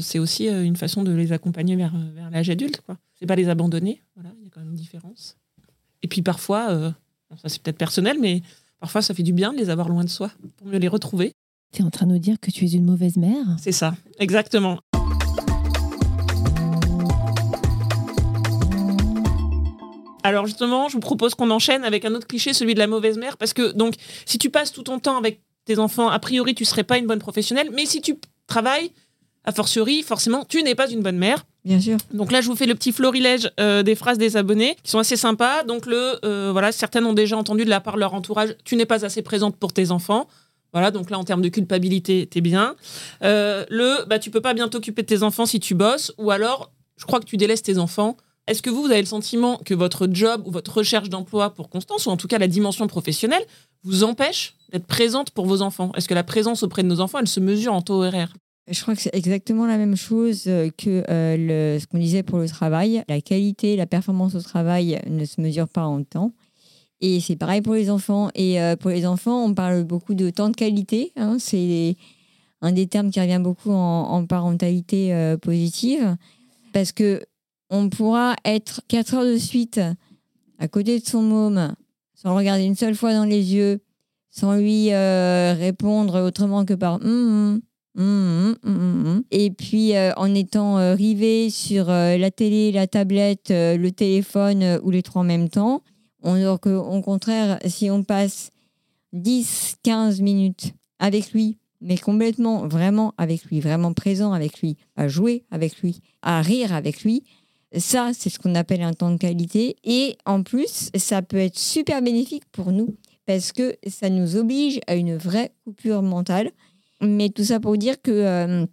c'est aussi une façon de les accompagner vers, vers l'âge adulte. quoi. C'est pas les abandonner. Voilà, il y a quand même une différence. Et puis parfois, ça c'est peut-être personnel, mais parfois ça fait du bien de les avoir loin de soi pour mieux les retrouver. Tu es en train de nous dire que tu es une mauvaise mère C'est ça, exactement. Alors justement, je vous propose qu'on enchaîne avec un autre cliché, celui de la mauvaise mère, parce que donc si tu passes tout ton temps avec tes enfants, a priori tu serais pas une bonne professionnelle, mais si tu travailles, a fortiori, forcément, tu n'es pas une bonne mère. Bien sûr. Donc là, je vous fais le petit florilège euh, des phrases des abonnés qui sont assez sympas. Donc le, euh, voilà, certaines ont déjà entendu de la part de leur entourage, tu n'es pas assez présente pour tes enfants. Voilà, donc là, en termes de culpabilité, t'es bien. Euh, le, bah, tu peux pas bien t'occuper de tes enfants si tu bosses, ou alors, je crois que tu délaisses tes enfants. Est-ce que vous, vous avez le sentiment que votre job ou votre recherche d'emploi pour Constance, ou en tout cas la dimension professionnelle, vous empêche d'être présente pour vos enfants? Est-ce que la présence auprès de nos enfants, elle se mesure en taux horaire? Je crois que c'est exactement la même chose euh, que euh, ce qu'on disait pour le travail. La qualité, la performance au travail ne se mesure pas en temps. Et c'est pareil pour les enfants. Et euh, pour les enfants, on parle beaucoup de temps de qualité. hein. c'est un des termes qui revient beaucoup en, en parentalité positive. Parce que on pourra être quatre heures de suite à côté de son môme, sans le regarder une seule fois dans les yeux, sans lui répondre autrement que par Hum, hum, hum, hum, hum. Et puis euh, en étant euh, rivé sur euh, la télé, la tablette, le téléphone ou les trois en même temps. On, que, au contraire, si on passe 10, 15 minutes avec lui, mais complètement, vraiment avec lui, vraiment présent avec lui, à jouer avec lui, à rire avec lui, ça, c'est ce qu'on appelle un temps de qualité. Et en plus, ça peut être super bénéfique pour nous parce que ça nous oblige à une vraie coupure mentale. Mais tout ça pour dire que euh,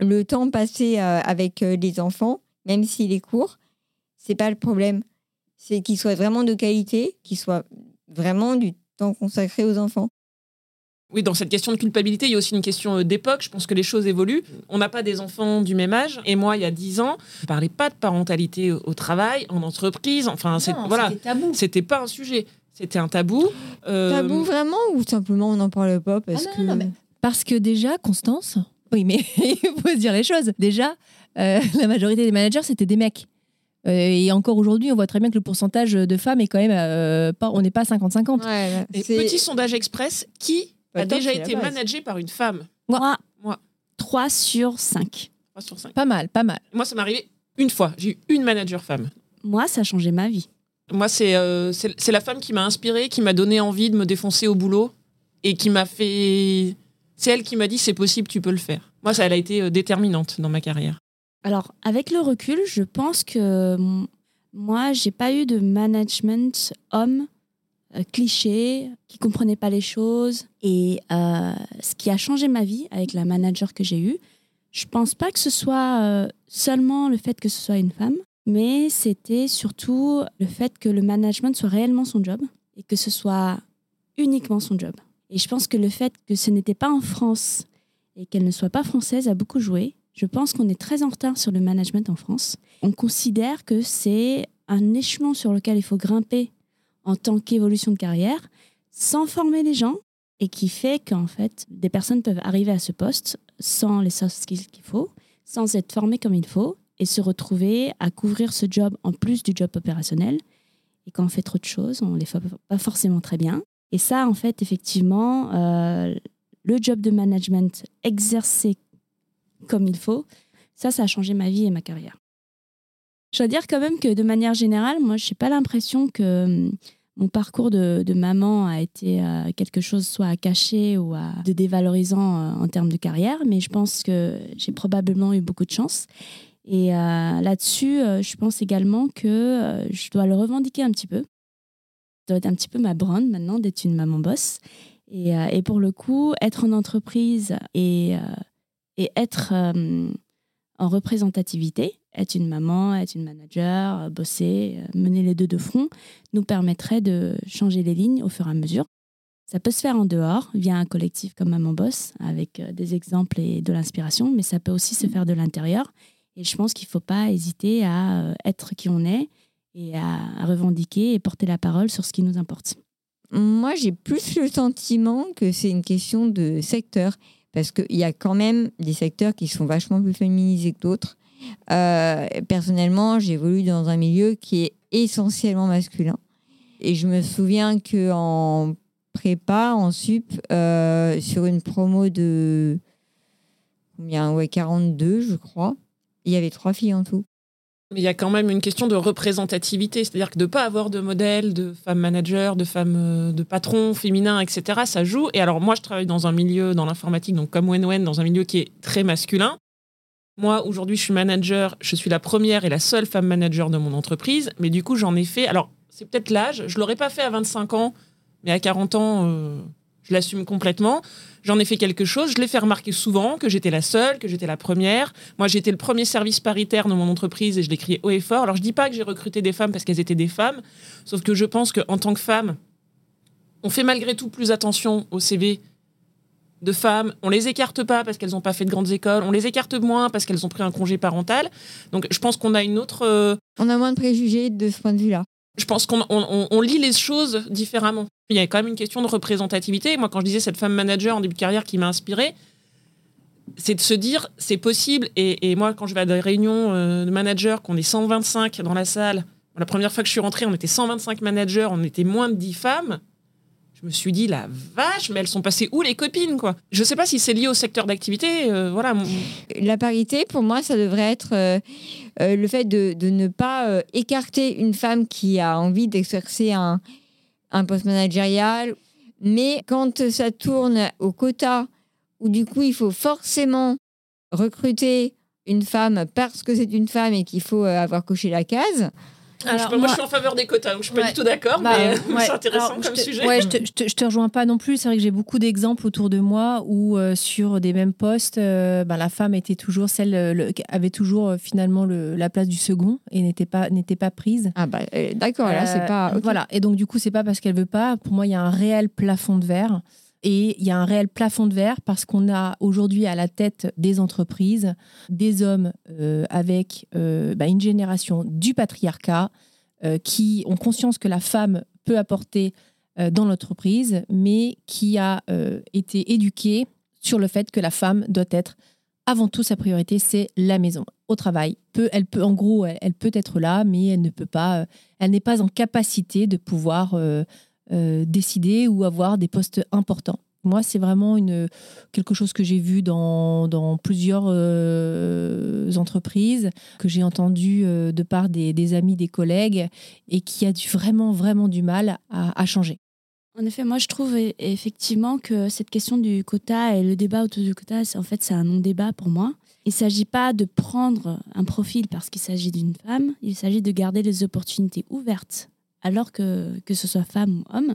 le temps passé euh, avec euh, les enfants, même s'il est court, c'est pas le problème. C'est qu'il soit vraiment de qualité, qu'il soit vraiment du temps consacré aux enfants. Oui, dans cette question de culpabilité, il y a aussi une question d'époque. Je pense que les choses évoluent. On n'a pas des enfants du même âge. Et moi, il y a 10 ans, je ne parlais pas de parentalité au travail, en entreprise. Enfin, c'est, voilà, tabou. c'était pas un sujet. C'était un tabou. Euh, Tabou vraiment ou simplement on n'en parle pas parce Ah non, que non, mais- Parce que déjà, Constance, oui, mais il faut se dire les choses. Déjà, euh, la majorité des managers, c'était des mecs. Euh, et encore aujourd'hui, on voit très bien que le pourcentage de femmes est quand même, euh, pas, on n'est pas à 50-50. Ouais, et c'est- petit sondage express, qui Bah, a déjà c'est la été base. managé par une femme? Moi, Moi. 3 sur 5. 3 sur 5. Pas mal, pas mal. Moi, ça m'est arrivé une fois. J'ai eu une manager femme. Moi, ça a changé ma vie. Moi, c'est euh, c'est c'est la femme qui m'a inspirée, qui m'a donné envie de me défoncer au boulot et qui m'a fait. C'est elle qui m'a dit c'est possible, tu peux le faire. Moi, ça, elle a été euh, déterminante dans ma carrière. Alors, avec le recul, je pense que moi, j'ai pas eu de management homme euh, cliché, qui comprenait pas les choses. Et euh, ce qui a changé ma vie avec la manager que j'ai eue, je pense pas que ce soit seulement le fait que ce soit une femme, mais c'était surtout le fait que le management soit réellement son job et que ce soit uniquement son job. Et je pense que le fait que ce n'était pas en France et qu'elle ne soit pas française a beaucoup joué. Je pense qu'on est très en retard sur le management en France. On considère que c'est un échelon sur lequel il faut grimper en tant qu'évolution de carrière sans former les gens et qui fait qu'en fait, des personnes peuvent arriver à ce poste sans les soft skills qu'il faut, sans être formées comme il faut et se retrouver à couvrir ce job en plus du job opérationnel. Et quand on fait trop de choses, on ne les fait pas forcément très bien. Et ça, en fait, effectivement, euh, le job de management exercé comme il faut, ça, ça a changé ma vie et ma carrière. Je dois dire quand même que de manière générale, moi, je n'ai pas l'impression que hum, mon parcours de, maman a été euh, quelque chose soit à cacher ou à, de dévalorisant euh, en termes de carrière, mais je pense que j'ai probablement eu beaucoup de chance. Et là-dessus, je pense également que je dois le revendiquer un petit peu. Doit être un petit peu ma brand maintenant d'être une maman boss. Et, euh, et pour le coup, être en entreprise et, euh, et être euh, en représentativité, être une maman, être une manager, bosser, mener les deux de front, nous permettrait de changer les lignes au fur et à mesure. Ça peut se faire en dehors, via un collectif comme Maman Boss, avec des exemples et de l'inspiration, mais ça peut aussi se faire de l'intérieur. Et je pense qu'il ne faut pas hésiter à être qui on est et à, revendiquer et porter la parole sur ce qui nous importe. Moi, j'ai plus le sentiment que c'est une question de secteur, parce qu'il y a quand même des secteurs qui sont vachement plus féminisés que d'autres. Euh, personnellement, j'évolue dans un milieu qui est essentiellement masculin. Et je me souviens qu'en prépa, en sup, euh, sur une promo de combien? Ouais, 42, je crois, il y avait trois filles en tout. Mais il y a quand même une question de représentativité, c'est-à-dire que de ne pas avoir de modèle, de femmes managers, de femmes, euh, de patrons féminins, etc., ça joue. Et alors moi, je travaille dans un milieu, dans l'informatique, donc comme Wen Wen, dans un milieu qui est très masculin. Moi, aujourd'hui, je suis manager. Je suis la première et la seule femme manager de mon entreprise. Mais du coup, j'en ai fait. Alors, c'est peut-être l'âge. Je l'aurais pas fait à 25 ans, mais à 40 ans, euh, je l'assume complètement. J'en ai fait quelque chose. Je l'ai fait remarquer souvent que j'étais la seule, que j'étais la première. Moi, j'étais le premier service paritaire dans mon entreprise et je l'ai crié haut et fort. Alors, je dis pas que j'ai recruté des femmes parce qu'elles étaient des femmes, sauf que je pense qu'en tant que femme, on fait malgré tout plus attention au CV de femmes. On les écarte pas parce qu'elles n'ont pas fait de grandes écoles. On les écarte moins parce qu'elles ont pris un congé parental. Donc, je pense qu'on a une autre. euh, On a moins de préjugés de ce point de vue-là. Je pense qu'on on- on- on lit les choses différemment. Il y a quand même une question de représentativité. Moi, quand je disais cette femme manager en début de carrière qui m'a inspirée, c'est de se dire c'est possible. Et, et moi, quand je vais à des réunions euh, de managers, qu'on est 125 dans la salle, la première fois que je suis rentrée, on était 125 managers, on était moins de 10 femmes. Je me suis dit, la vache, mais elles sont passées où les copines, quoi? Je sais pas si c'est lié au secteur d'activité. euh, voilà. La parité, pour moi, ça devrait être euh, euh, le fait de, ne pas écarter une femme qui a envie d'exercer un, un poste managérial. Mais quand ça tourne au quota, où du coup, il faut forcément recruter une femme parce que c'est une femme et qu'il faut avoir coché la case, je, sais pas, moi, je suis en faveur des quotas, donc je suis pas du tout d'accord, Bah, mais ouais. c'est intéressant Alors, comme je te, sujet. Ouais, je te, je te- je te rejoins pas non plus. C'est vrai que j'ai beaucoup d'exemples autour de moi où euh, sur des mêmes postes, euh, ben, la femme était toujours celle, euh, le- avait toujours euh, finalement le- la place du second et n'était pas n'était pas prise. ah bah euh, d'accord, là, c'est Euh, pas. Voilà. Et donc, du coup, c'est pas parce qu'elle veut pas. Pour moi, il y a un réel plafond de verre. Et il y a un réel plafond de verre parce qu'on a aujourd'hui à la tête des entreprises des hommes euh, avec euh, bah, une génération du patriarcat euh, qui ont conscience que la femme peut apporter dans l'entreprise, mais qui a été éduquée sur le fait que la femme doit être avant tout sa priorité, c'est la maison, au travail. Peut, elle peut, en gros, elle, elle peut être là, mais elle ne peut pas, elle n'est pas en capacité de pouvoir euh, décider ou avoir des postes importants. Moi, c'est vraiment une, quelque chose que j'ai vu dans, dans plusieurs euh, entreprises, que j'ai entendu euh, de part des, des amis, des collègues, et qui a du, vraiment, vraiment du mal à, à changer. En effet, moi je trouve e- effectivement que cette question du quota et le débat autour du quota, c'est en fait c'est un non-débat pour moi. Il ne s'agit pas de prendre un profil parce qu'il s'agit d'une femme, il s'agit de garder les opportunités ouvertes alors que, que ce soit femme ou homme.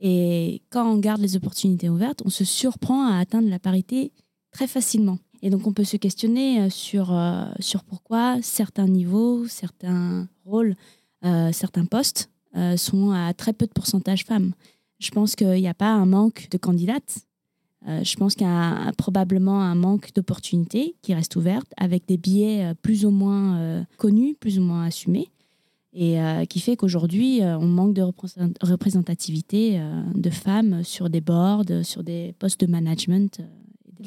Et quand on garde les opportunités ouvertes, on se surprend à atteindre la parité très facilement. Et donc on peut se questionner euh, sur, euh, sur pourquoi certains niveaux, certains rôles, euh, certains postes sont à très peu de pourcentage femmes. Je pense qu'il n'y a pas un manque de candidates. Je pense qu'il y a probablement un manque d'opportunités qui restent ouvertes avec des biais plus ou moins connus, plus ou moins assumés. Et euh, qui fait qu'aujourd'hui, euh, on manque de représent- représentativité euh, de femmes sur des boards, sur des postes de management.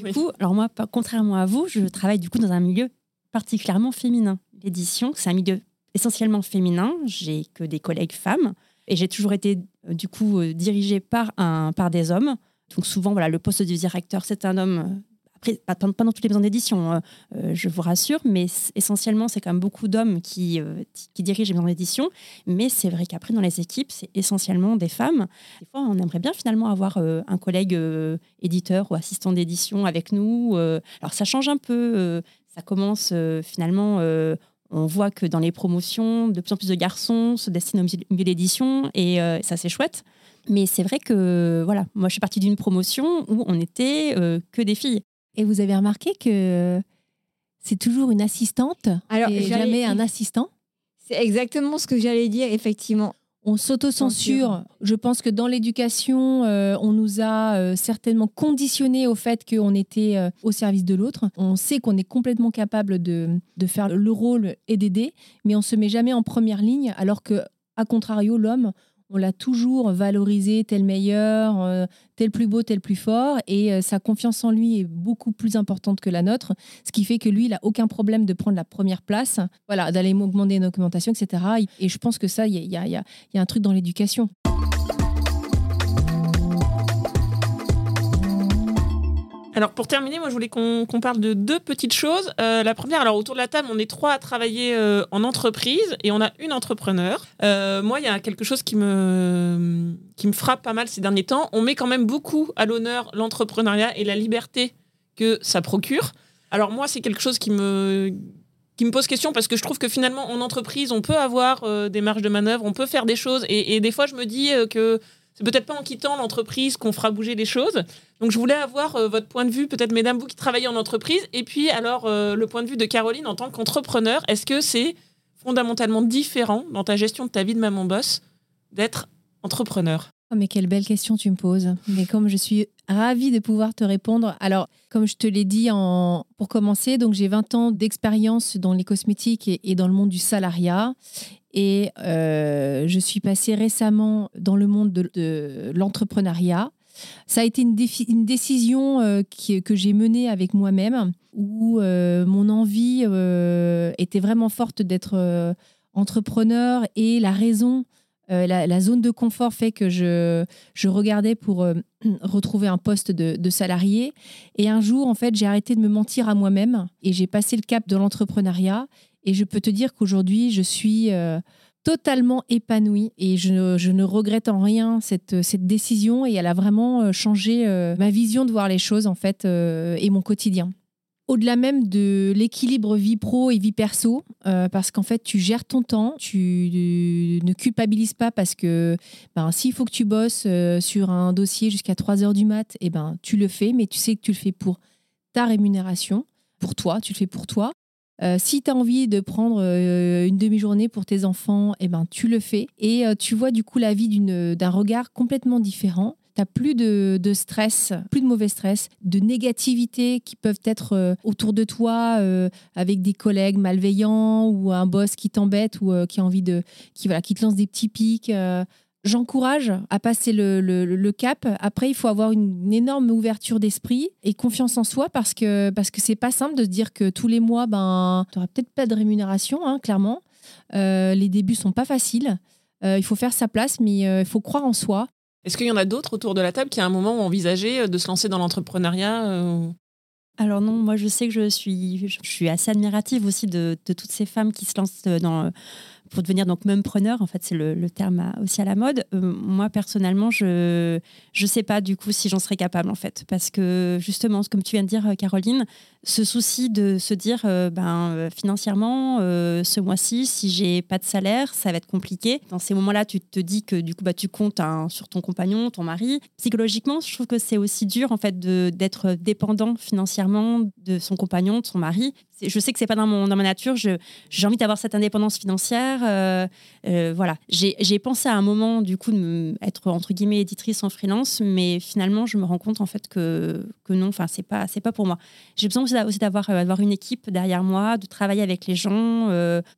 Oui. Du coup, alors moi, contrairement à vous, je travaille du coup dans un milieu particulièrement féminin. L'édition, c'est un milieu essentiellement féminin. J'ai que des collègues femmes et j'ai toujours été du coup dirigée par un par des hommes. Donc souvent, voilà, le poste de directeur, c'est un homme. Pas, dans toutes les maisons d'édition, euh, euh, je vous rassure, mais essentiellement, c'est quand même beaucoup d'hommes qui, euh, qui dirigent les maisons d'édition. Mais c'est vrai qu'après, dans les équipes, c'est essentiellement des femmes. Des fois, on aimerait bien finalement avoir euh, un collègue éditeur ou assistant d'édition avec nous. alors, ça change un peu. ça commence finalement. on voit que dans les promotions, de plus en plus de garçons se destinent au milieu- d'édition et ça, c'est chouette. Mais c'est vrai que, voilà, moi, je suis partie d'une promotion où on était euh, que des filles. Et vous avez remarqué que c'est toujours une assistante Alors, et jamais un assistant C'est exactement ce que j'allais dire, effectivement. On s'auto-censure. Je pense que dans l'éducation, euh, on nous a euh, certainement conditionné au fait qu'on était euh, au service de l'autre. On sait qu'on est complètement capable de, de faire le rôle et d'aider, mais on se met jamais en première ligne, alors que, à contrario, l'homme, on l'a toujours valorisé tel meilleur, euh, tel plus beau, tel plus fort, et euh, sa confiance en lui est beaucoup plus importante que la nôtre, ce qui fait que lui, il n'a aucun problème de prendre la première place, voilà, d'aller augmenter une augmentation, etc. Et je pense que ça, il y a- un truc dans l'éducation. Alors pour terminer, moi je voulais qu'on parle de deux petites choses. Euh, la première, alors autour de la table, on est trois à travailler euh, en entreprise et on a une entrepreneur. Euh, moi, il y a quelque chose qui me, qui me frappe pas mal ces derniers temps. On met quand même beaucoup à l'honneur l'entrepreneuriat et la liberté que ça procure. Alors moi, c'est quelque chose qui me qui me pose question parce que je trouve que finalement en entreprise on peut avoir des marges de manœuvre, on peut faire des choses et, des fois je me dis que c'est peut-être pas en quittant l'entreprise qu'on fera bouger les choses. Donc je voulais avoir euh, votre point de vue, peut-être mesdames vous qui travaillez en entreprise, et puis alors euh, le point de vue de Caroline en tant qu'entrepreneur. Est-ce que c'est fondamentalement différent dans ta gestion de ta vie de maman boss d'être entrepreneur? Oh, mais quelle belle question tu me poses. Mais comme je suis ravie de pouvoir te répondre. Alors, comme je te l'ai dit pour commencer, donc j'ai 20 ans d'expérience dans les cosmétiques et, dans le monde du salariat. Et euh, je suis passée récemment dans le monde de, l'entrepreneuriat. Ça a été une, décision euh, que j'ai menée avec moi-même, où euh, mon envie était vraiment forte d'être entrepreneur et la raison, euh, la, zone de confort fait que je, regardais pour euh, retrouver un poste de, salarié. Et un jour, en fait, j'ai arrêté de me mentir à moi-même et j'ai passé le cap de l'entrepreneuriat. Et je peux te dire qu'aujourd'hui, je suis euh, totalement épanouie et je, ne- regrette en rien cette, cette décision et elle a vraiment changé ma vision de voir les choses en fait et mon quotidien. Au-delà même de l'équilibre vie pro et vie perso, euh, parce qu'en fait, tu gères ton temps, tu ne culpabilises pas parce que ben, s'il faut que tu bosses euh, sur un dossier jusqu'à 3 heures du mat, et ben, tu le fais, mais tu sais que tu le fais pour ta rémunération, pour toi, tu le fais pour toi. Euh, si tu as envie de prendre euh, une demi-journée pour tes enfants, eh ben, tu le fais. Et euh, tu vois du coup la vie d'un regard complètement différent. Tu n'as plus de, stress, plus de mauvais stress, de négativité qui peuvent être euh, autour de toi euh, avec des collègues malveillants ou un boss qui t'embête ou euh, qui a envie de. qui, voilà, qui te lance des petits pics. J'encourage à passer le, cap. Après, il faut avoir une, énorme ouverture d'esprit et confiance en soi parce que parce que pas simple de se dire que tous les mois, ben, tu n'auras peut-être pas de rémunération, hein, clairement. Les débuts sont pas faciles. Il faut faire sa place, mais il faut croire en soi. Est-ce qu'il y en a d'autres autour de la table qui à un moment ont envisagé euh, de se lancer dans l'entrepreneuriat euh, Alors non, moi je sais que je suis, je suis assez admirative aussi de, de toutes ces femmes qui se lancent dans, pour devenir donc preneur. En fait, c'est le, terme aussi à la mode. Euh, moi personnellement, je je sais pas du coup si j'en serais capable en fait, parce que justement, comme tu viens de dire, euh, Caroline, ce souci de se dire, euh, ben financièrement, ce mois-ci, si j'ai pas de salaire, ça va être compliqué. Dans ces moments-là, tu te dis que du coup, bah tu comptes sur ton compagnon, ton mari. Psychologiquement, je trouve que c'est aussi dur en fait d'être dépendant financièrement de son compagnon, de son mari. Je sais que c'est pas dans ma nature. J'ai envie d'avoir cette indépendance financière. euh, euh, voilà. J'ai pensé à un moment du coup de me- être entre guillemets éditrice en freelance, mais finalement je me rends compte en fait que que non. Enfin c'est pas pas pour moi. J'ai besoin aussi d'a- aussi d'avoir euh, d'avoir une équipe derrière moi, de travailler avec les gens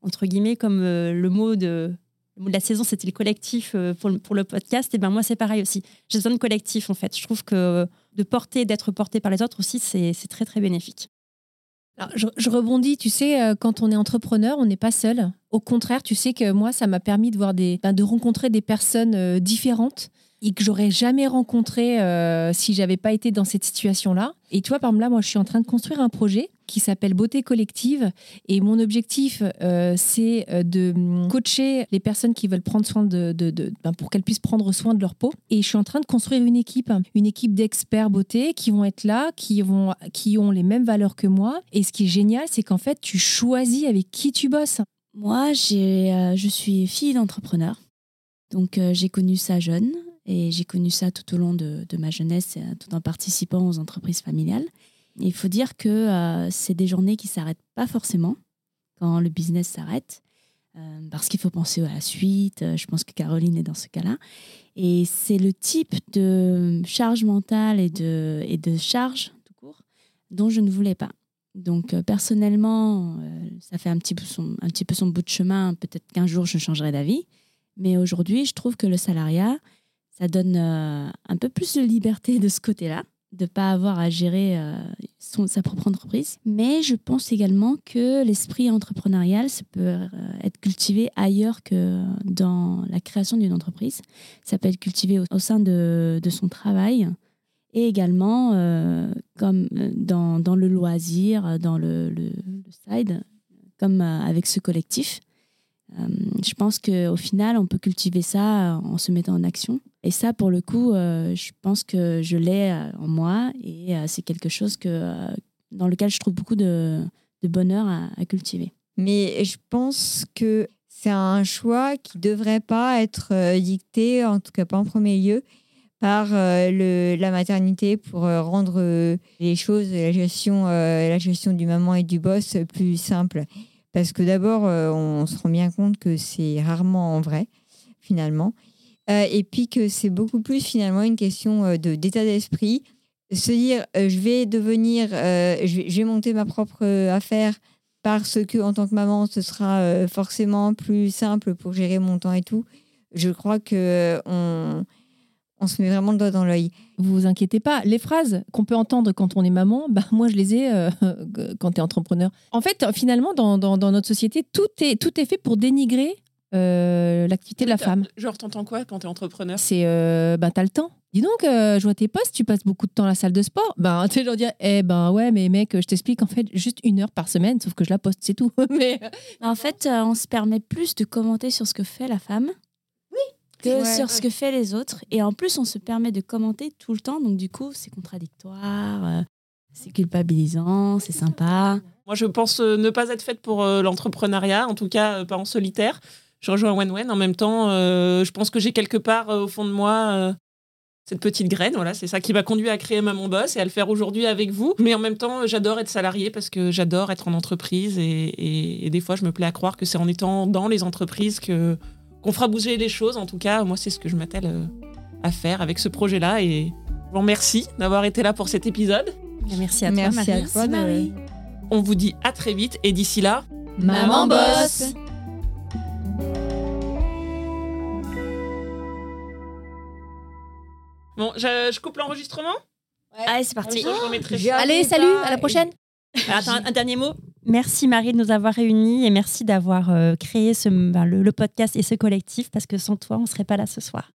entre guillemets comme le mot de la saison, c'était le collectif pour le, pour le podcast. Et ben moi, c'est pareil aussi. J'ai besoin de collectif, en fait. Je trouve que de porter, d'être porté par les autres aussi, c'est très, très bénéfique. Je, rebondis, tu sais, euh, quand on est entrepreneur, on n'est pas seul. Au contraire, tu sais que moi, ça m'a permis de ben, rencontrer des personnes euh, différentes et que j'aurais jamais rencontré euh, si j'avais pas été dans cette situation-là. Et tu vois, par là, moi, je suis en train de construire un projet qui s'appelle Beauté Collective. Et mon objectif, euh, c'est euh, de hum, coacher les personnes qui veulent prendre soin de, ben, pour qu'elles puissent prendre soin de leur peau. Et je suis en train de construire une équipe, une équipe d'experts beauté qui vont être là, qui, vont, qui ont les mêmes valeurs que moi. Et ce qui est génial, c'est qu'en fait, tu choisis avec qui tu bosses. Moi, euh, je suis fille d'entrepreneur. Donc, j'ai connu ça jeune et j'ai connu ça tout au long de, ma jeunesse, euh, tout en participant aux entreprises familiales. Il faut dire que euh, c'est des journées qui s'arrêtent pas forcément quand le business s'arrête, euh, parce qu'il faut penser à la suite. Je pense que Caroline est dans ce cas-là. Et c'est le type de charge mentale et de, et de charge, tout court, dont je ne voulais pas. Donc personnellement, ça fait un petit, peu son, un petit peu son bout de chemin. Peut-être qu'un jour, je changerai d'avis. Mais aujourd'hui, je trouve que le salariat, ça donne euh, un peu plus de liberté de ce côté-là, de ne pas avoir à gérer euh, son- sa propre entreprise. Mais je pense également que l'esprit entrepreneurial, ça peut euh, être cultivé ailleurs que dans la création d'une entreprise. Ça peut être cultivé au, sein de, de son travail et également comme dans, dans le loisir, dans le, le- le side, comme avec ce collectif. Euh, je pense qu'au final, on peut cultiver ça euh, en se mettant en action. Et ça, pour le coup, euh, je pense que je l'ai en moi et c'est quelque chose que, dans lequel je trouve beaucoup de, bonheur à, cultiver. Mais je pense que c'est un choix qui ne devrait pas être dicté, en tout cas pas en premier lieu, par la maternité pour rendre les choses, la gestion, la gestion du maman et du boss plus simple. Parce que d'abord, euh, on se rend bien compte que c'est rarement en vrai, finalement. Euh, et puis que c'est beaucoup plus finalement une question euh, de d'état d'esprit. Se dire, je vais devenir, je, vais, monter ma propre affaire parce que en tant que maman, ce sera forcément plus simple pour gérer mon temps et tout. Je crois que euh, on, on se met vraiment le doigt dans l'œil. Vous vous inquiétez pas, les phrases qu'on peut entendre quand on est maman, bah, moi je les ai euh, quand tu es entrepreneur. En fait, finalement, dans, dans- dans notre société, tout est, tout est fait pour dénigrer euh, l'activité de la femme. Genre, t'entends quoi quand t'es entrepreneur? C'est, euh, bah, t'as le temps. Dis donc, euh, je vois tes posts, tu passes beaucoup de temps à la salle de sport. Ben, tu sais, genre dire, eh ben ouais, mais mec, je t'explique en fait juste une heure par semaine, sauf que je la poste, c'est tout. mais En fait, euh, on se permet plus de commenter sur ce que fait la femme que Ouais. sur ce que fait les autres. Et en plus, on se permet de commenter tout le temps. Donc, du coup, c'est contradictoire, euh, c'est culpabilisant, c'est sympa. Moi, je pense euh, ne pas être faite pour euh, l'entrepreneuriat, en tout cas pas en solitaire. Je rejoins Wen En même temps, je pense que j'ai quelque part au fond de moi cette petite graine. Voilà, c'est ça qui m'a conduit à créer Maman Boss et à le faire aujourd'hui avec vous. Mais en même temps, j'adore être salarié parce que j'adore être en entreprise et, et- et des fois, je me plais à croire que c'est en étant dans les entreprises que qu'on fera bouger les choses. En tout cas, moi, c'est ce que je m'attelle euh, à faire avec ce projet-là. Et je vous remercie d'avoir été là pour cet épisode. Merci à toi, Merci Marie. à toi Marie. On vous dit à très vite et d'ici là, Maman bosse bon, je, je coupe l'enregistrement? Allez, c'est parti. Allez, salut, à la prochaine. Attends, un, dernier mot. Merci Marie de nous avoir réunis et merci d'avoir euh, créé ce, ben, le, le podcast et ce collectif parce que sans toi, on ne serait pas là ce soir.